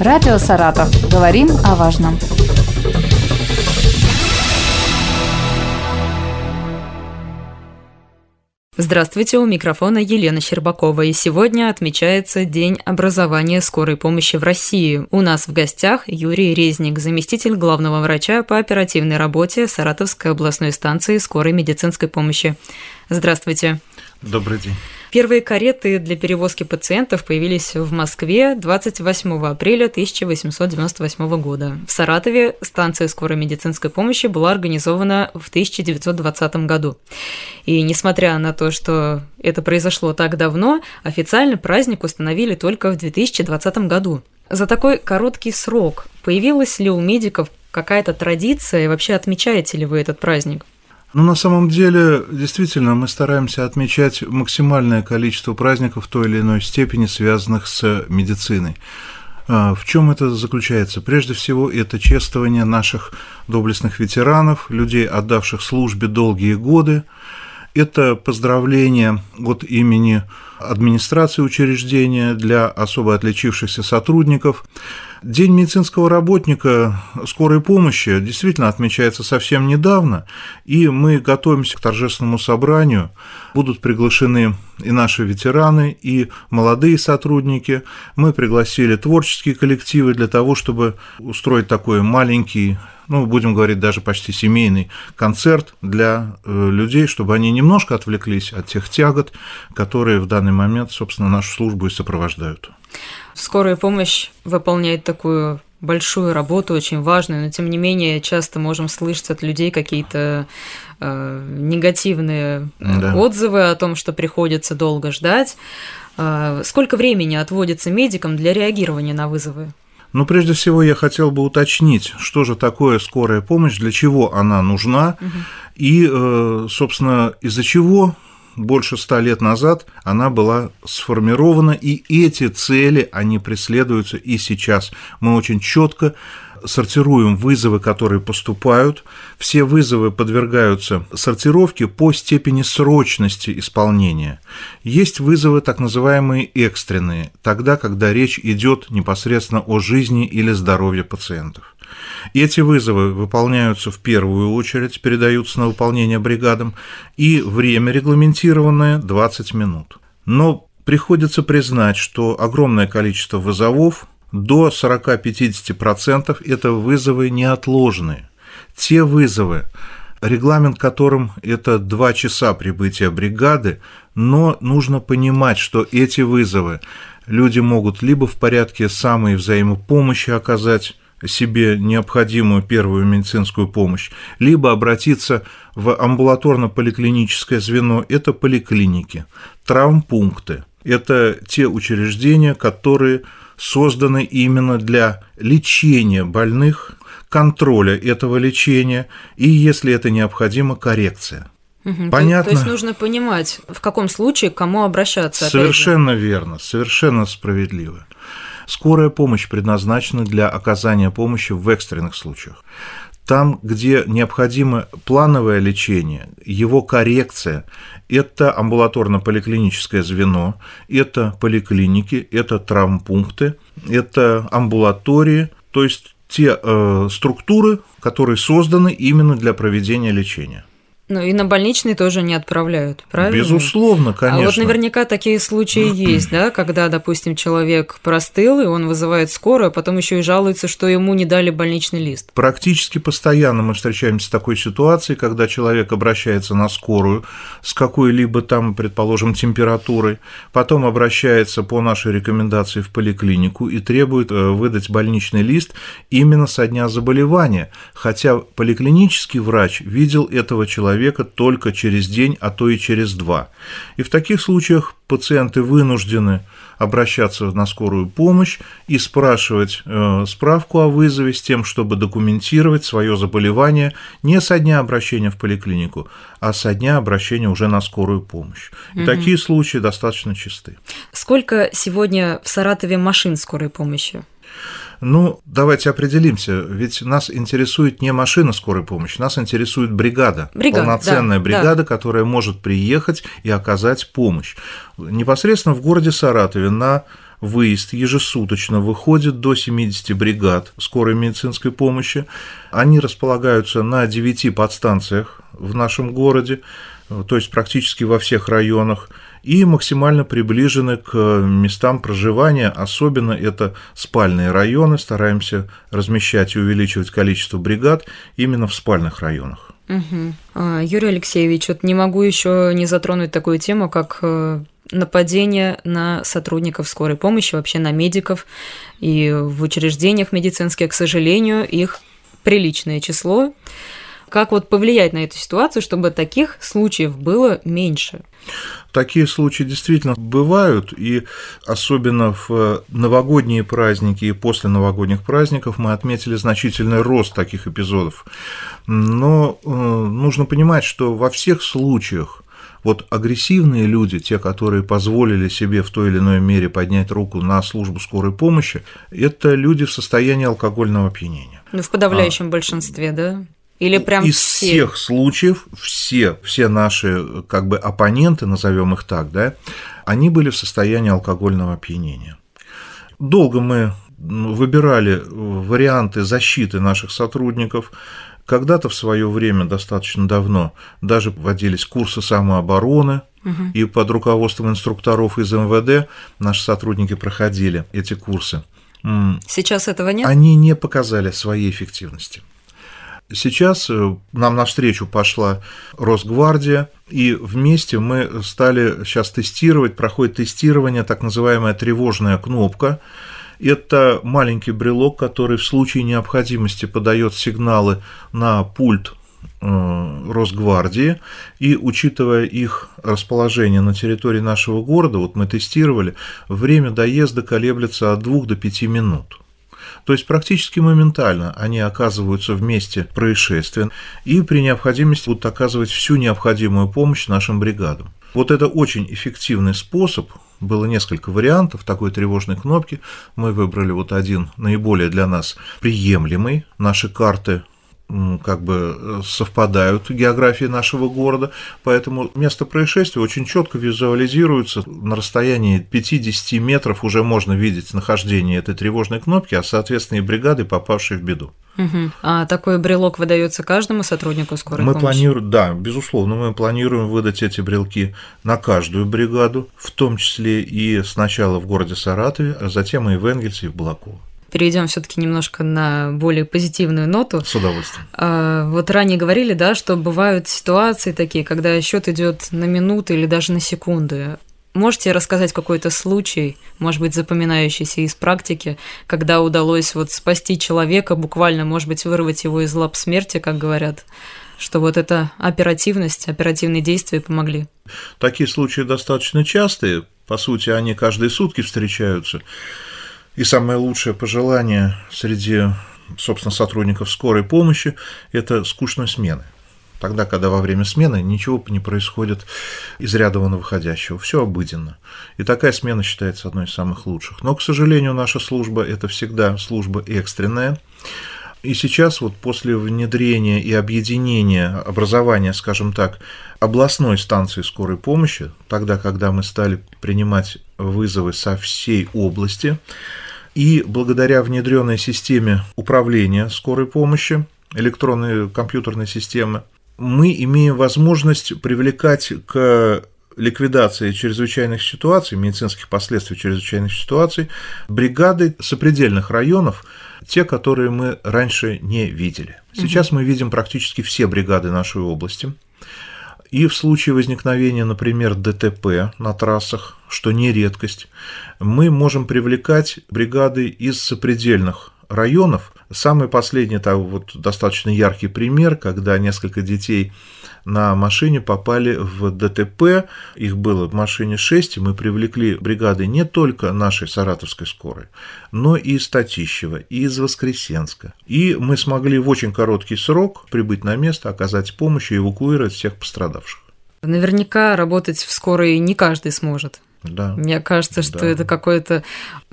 Радио «Саратов». Говорим о важном. Здравствуйте, у микрофона Елена Щербакова, и сегодня отмечается День образования скорой помощи в России. У нас в гостях Юрий Резник, заместитель главного врача по оперативной работе Саратовской областной станции скорой медицинской помощи. Здравствуйте. Добрый день. Первые кареты для перевозки пациентов появились в Москве 28 апреля 1898 года. В Саратове станция скорой медицинской помощи была организована в 1920 году. И несмотря на то, что это произошло так давно, официально праздник установили только в 2020 году. За такой короткий срок появилась ли у медиков какая-то традиция и вообще отмечаете ли вы этот праздник? Ну, на самом деле, действительно, мы стараемся отмечать максимальное количество праздников в той или иной степени, связанных с медициной. А, в чем это заключается? Прежде всего, это чествование наших доблестных ветеранов, людей, отдавших службе долгие годы. Это поздравление от имени администрации учреждения для особо отличившихся сотрудников. День медицинского работника скорой помощи действительно отмечается совсем недавно, и мы готовимся к торжественному собранию. Будут приглашены и наши ветераны, и молодые сотрудники. Мы пригласили творческие коллективы для того, чтобы устроить такой маленький ну, будем говорить, даже почти семейный концерт для э, людей, чтобы они немножко отвлеклись от тех тягот, которые в данный момент, собственно, нашу службу и сопровождают. Скорая помощь выполняет такую большую работу, очень важную, но тем не менее часто можем слышать от людей какие-то э, негативные да. отзывы о том, что приходится долго ждать. Э, сколько времени отводится медикам для реагирования на вызовы? Ну, прежде всего, я хотел бы уточнить, что же такое скорая помощь, для чего она нужна, угу. и, э, собственно, из-за чего больше ста лет назад она была сформирована, и эти цели, они преследуются и сейчас. Мы очень четко сортируем вызовы, которые поступают. Все вызовы подвергаются сортировке по степени срочности исполнения. Есть вызовы так называемые экстренные, тогда, когда речь идет непосредственно о жизни или здоровье пациентов. Эти вызовы выполняются в первую очередь, передаются на выполнение бригадам, и время регламентированное 20 минут. Но приходится признать, что огромное количество вызовов, до 40-50% это вызовы неотложные. Те вызовы, регламент которым это 2 часа прибытия бригады, но нужно понимать, что эти вызовы люди могут либо в порядке самой взаимопомощи оказать, себе необходимую первую медицинскую помощь, либо обратиться в амбулаторно-поликлиническое звено, это поликлиники, травмпункты, это те учреждения, которые созданы именно для лечения больных, контроля этого лечения и, если это необходимо, коррекция. Угу, Понятно. То, то есть нужно понимать, в каком случае к кому обращаться. Совершенно верно, совершенно справедливо. Скорая помощь предназначена для оказания помощи в экстренных случаях. Там, где необходимо плановое лечение, его коррекция, это амбулаторно-поликлиническое звено, это поликлиники, это травмпункты, это амбулатории, то есть те э, структуры, которые созданы именно для проведения лечения. Ну и на больничный тоже не отправляют, правильно? Безусловно, конечно. А вот наверняка такие случаи есть, да, когда, допустим, человек простыл, и он вызывает скорую, а потом еще и жалуется, что ему не дали больничный лист. Практически постоянно мы встречаемся с такой ситуацией, когда человек обращается на скорую с какой-либо там, предположим, температурой, потом обращается по нашей рекомендации в поликлинику и требует э, выдать больничный лист именно со дня заболевания, хотя поликлинический врач видел этого человека человека только через день, а то и через два. И в таких случаях пациенты вынуждены обращаться на скорую помощь и спрашивать э, справку о вызове с тем, чтобы документировать свое заболевание не со дня обращения в поликлинику, а со дня обращения уже на скорую помощь. И угу. такие случаи достаточно чисты. Сколько сегодня в Саратове машин скорой помощи? Ну, давайте определимся, ведь нас интересует не машина скорой помощи, нас интересует бригада, бригада полноценная да, бригада, да. которая может приехать и оказать помощь. Непосредственно в городе Саратове на выезд ежесуточно выходит до 70 бригад скорой медицинской помощи. Они располагаются на 9 подстанциях в нашем городе, то есть практически во всех районах, и максимально приближены к местам проживания, особенно это спальные районы, стараемся размещать и увеличивать количество бригад именно в спальных районах. Угу. Юрий Алексеевич, вот не могу еще не затронуть такую тему, как э, нападение на сотрудников скорой помощи, вообще на медиков. И в учреждениях медицинских, к сожалению, их приличное число. Как вот повлиять на эту ситуацию, чтобы таких случаев было меньше? Такие случаи действительно бывают, и особенно в новогодние праздники и после новогодних праздников мы отметили значительный рост таких эпизодов. Но э, нужно понимать, что во всех случаях вот агрессивные люди, те, которые позволили себе в той или иной мере поднять руку на службу скорой помощи, это люди в состоянии алкогольного опьянения. Ну, в подавляющем а, большинстве, да? Или прям Из все? всех случаев все, все наши как бы оппоненты, назовем их так, да, они были в состоянии алкогольного опьянения. Долго мы выбирали варианты защиты наших сотрудников. Когда-то в свое время, достаточно давно, даже вводились курсы самообороны, угу. и под руководством инструкторов из МВД наши сотрудники проходили эти курсы. Сейчас этого нет? Они не показали своей эффективности. Сейчас э, нам навстречу пошла Росгвардия, и вместе мы стали сейчас тестировать, проходит тестирование, так называемая тревожная кнопка. Это маленький брелок, который в случае необходимости подает сигналы на пульт э, Росгвардии, и учитывая их расположение на территории нашего города, вот мы тестировали, время доезда колеблется от 2 до 5 минут. То есть практически моментально они оказываются в месте происшествия и при необходимости будут оказывать всю необходимую помощь нашим бригадам. Вот это очень эффективный способ. Было несколько вариантов такой тревожной кнопки. Мы выбрали вот один наиболее для нас приемлемый. Наши карты как бы э, совпадают географии нашего города, поэтому место происшествия очень четко визуализируется. На расстоянии 50 метров уже можно видеть нахождение этой тревожной кнопки, а соответственно и бригады, попавшие в беду. Угу. А такой брелок выдается каждому сотруднику скорой мы помощи? Планируем, да, безусловно, мы планируем выдать эти брелки на каждую бригаду, в том числе и сначала в городе Саратове, а затем и в Энгельсе, и в Балаково перейдем все-таки немножко на более позитивную ноту. С удовольствием. А, вот ранее говорили, да, что бывают ситуации такие, когда счет идет на минуты или даже на секунды. Можете рассказать какой-то случай, может быть, запоминающийся из практики, когда удалось вот спасти человека, буквально, может быть, вырвать его из лап смерти, как говорят, что вот эта оперативность, оперативные действия помогли? Такие случаи достаточно частые, по сути, они каждые сутки встречаются. И самое лучшее пожелание среди, собственно, сотрудников скорой помощи – это скучной смены. Тогда, когда во время смены ничего не происходит из ряда вон выходящего, все обыденно. И такая смена считается одной из самых лучших. Но, к сожалению, наша служба – это всегда служба экстренная. И сейчас вот после внедрения и объединения образования, скажем так, областной станции скорой помощи, тогда, когда мы стали принимать вызовы со всей области, и благодаря внедренной системе управления скорой помощи, электронной компьютерной системы, мы имеем возможность привлекать к ликвидации чрезвычайных ситуаций, медицинских последствий чрезвычайных ситуаций, бригады сопредельных районов, те, которые мы раньше не видели. Сейчас мы видим практически все бригады нашей области. И в случае возникновения, например, ДТП на трассах, что не редкость, мы можем привлекать бригады из сопредельных районов. Самый последний, это вот достаточно яркий пример, когда несколько детей на машине попали в ДТП. Их было в машине 6, и мы привлекли бригады не только нашей саратовской скорой, но и из Татищева, и из Воскресенска. И мы смогли в очень короткий срок прибыть на место, оказать помощь и эвакуировать всех пострадавших. Наверняка работать в скорой не каждый сможет. Да. Мне кажется, что да. это какое-то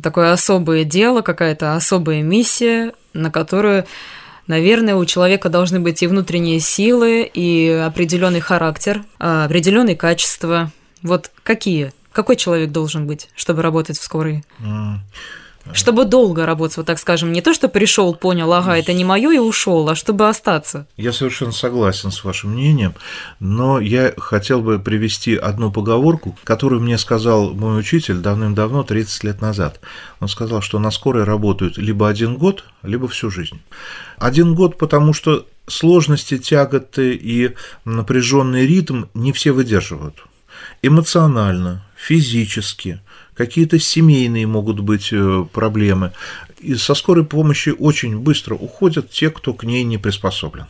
такое особое дело, какая-то особая миссия, на которую Наверное, у человека должны быть и внутренние силы, и определенный характер, а, определенные качества. Вот какие Какой человек должен быть, чтобы работать в скорой? Чтобы долго работать, вот так скажем, не то, что пришел, понял, ага, это не мое и ушел, а чтобы остаться. Я совершенно согласен с вашим мнением, но я хотел бы привести одну поговорку, которую мне сказал мой учитель давным-давно, 30 лет назад. Он сказал, что на скорой работают либо один год, либо всю жизнь. Один год, потому что сложности, тяготы и напряженный ритм не все выдерживают. Эмоционально, физически, какие-то семейные могут быть э, проблемы. И со скорой помощи очень быстро уходят те, кто к ней не приспособлен.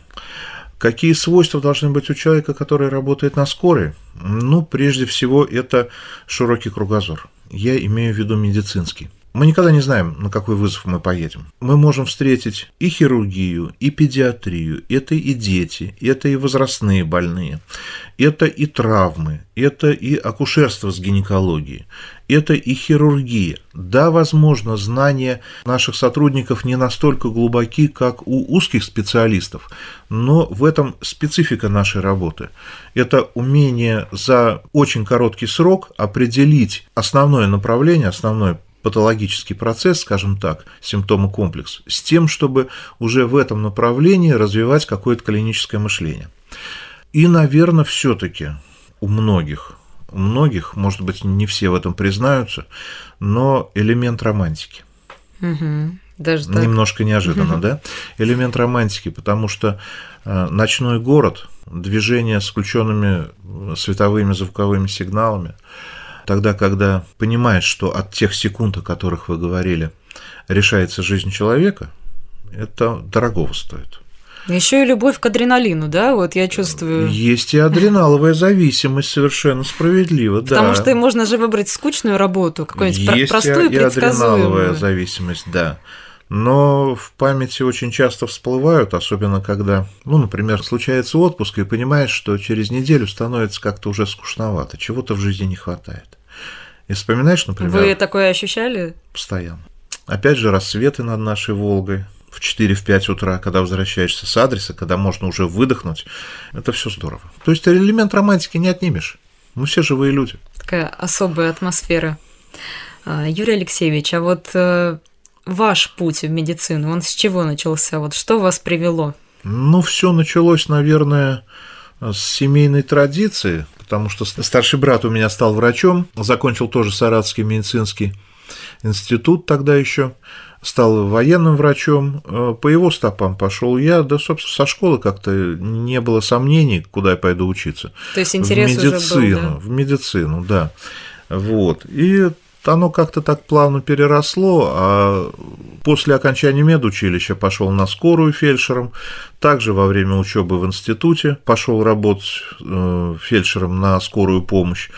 Какие свойства должны быть у человека, который работает на скорой? Ну, прежде всего, это широкий кругозор. Я имею в виду медицинский. Мы никогда не знаем, на какой вызов мы поедем. Мы можем встретить и хирургию, и педиатрию, это и дети, это и возрастные больные, это и травмы, это и акушерство с гинекологией, это и хирургия. Да, возможно, знания наших сотрудников не настолько глубоки, как у узких специалистов, но в этом специфика нашей работы. Это умение за очень короткий срок определить основное направление, основное патологический процесс, скажем так, симптомы-комплекс, с тем, чтобы уже в этом направлении развивать какое-то клиническое мышление. И, наверное, все-таки у многих, у многих, может быть, не все в этом признаются, но элемент романтики. Угу. Даже так. Немножко неожиданно, да? Элемент романтики, потому что э, ночной город, движение с включенными световыми звуковыми сигналами, Тогда, когда понимаешь, что от тех секунд, о которых вы говорили, решается жизнь человека, это дорогого стоит. Еще и любовь к адреналину, да, вот я чувствую. Есть и адреналовая зависимость, совершенно справедливо, да. Потому что можно же выбрать скучную работу, какую-нибудь Есть простую, и адреналовая зависимость, да. Но в памяти очень часто всплывают, особенно когда, ну, например, случается отпуск, и понимаешь, что через неделю становится как-то уже скучновато, чего-то в жизни не хватает. И вспоминаешь, например... Вы такое ощущали? Постоянно. Опять же, рассветы над нашей Волгой в 4-5 утра, когда возвращаешься с адреса, когда можно уже выдохнуть, это все здорово. То есть элемент романтики не отнимешь. Мы все живые люди. Такая особая атмосфера. А, Юрий Алексеевич, а вот э, ваш путь в медицину, он с чего начался? Вот что вас привело? Ну, все началось, наверное, с семейной традиции, потому что старший брат у меня стал врачом, закончил тоже Саратский медицинский институт тогда еще, стал военным врачом, э, по его стопам пошел я, да, собственно, со школы как-то не было сомнений, куда я пойду учиться. То есть интерес в медицину, уже был, да? в медицину, да. Вот. И оно как-то так плавно переросло, а после окончания медучилища пошел на скорую фельдшером, также во время учебы в институте пошел работать э, фельдшером на скорую помощь.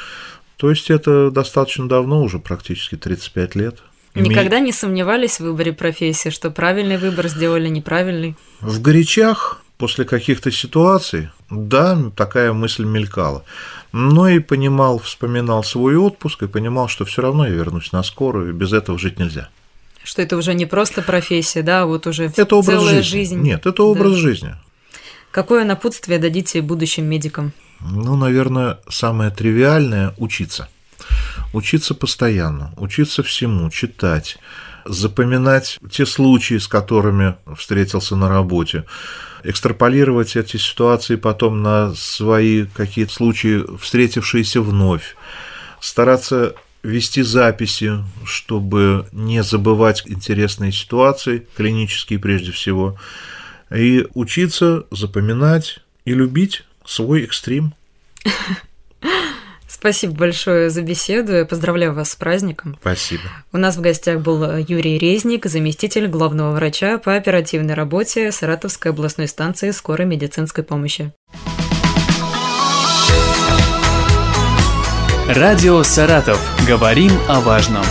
То есть это достаточно давно, уже практически 35 лет. Никогда не сомневались в выборе профессии, что правильный выбор сделали, неправильный? В горячах после каких-то ситуаций, да, такая мысль мелькала. Но и понимал, вспоминал свой отпуск и понимал, что все равно я вернусь на скорую, и без этого жить нельзя. Что это уже не просто профессия, да, вот уже это образ целая жизни. жизнь. Нет, это образ да. жизни. Какое напутствие дадите будущим медикам? Ну, наверное, самое тривиальное – учиться. Учиться постоянно, учиться всему, читать, запоминать те случаи, с которыми встретился на работе, экстраполировать эти ситуации потом на свои какие-то случаи, встретившиеся вновь, стараться вести записи, чтобы не забывать интересные ситуации, клинические прежде всего, и учиться запоминать и любить свой экстрим. Спасибо большое за беседу. Я поздравляю вас с праздником. Спасибо. У нас в гостях был Юрий Резник, заместитель главного врача по оперативной работе Саратовской областной станции скорой медицинской помощи. Радио «Саратов». Говорим о важном.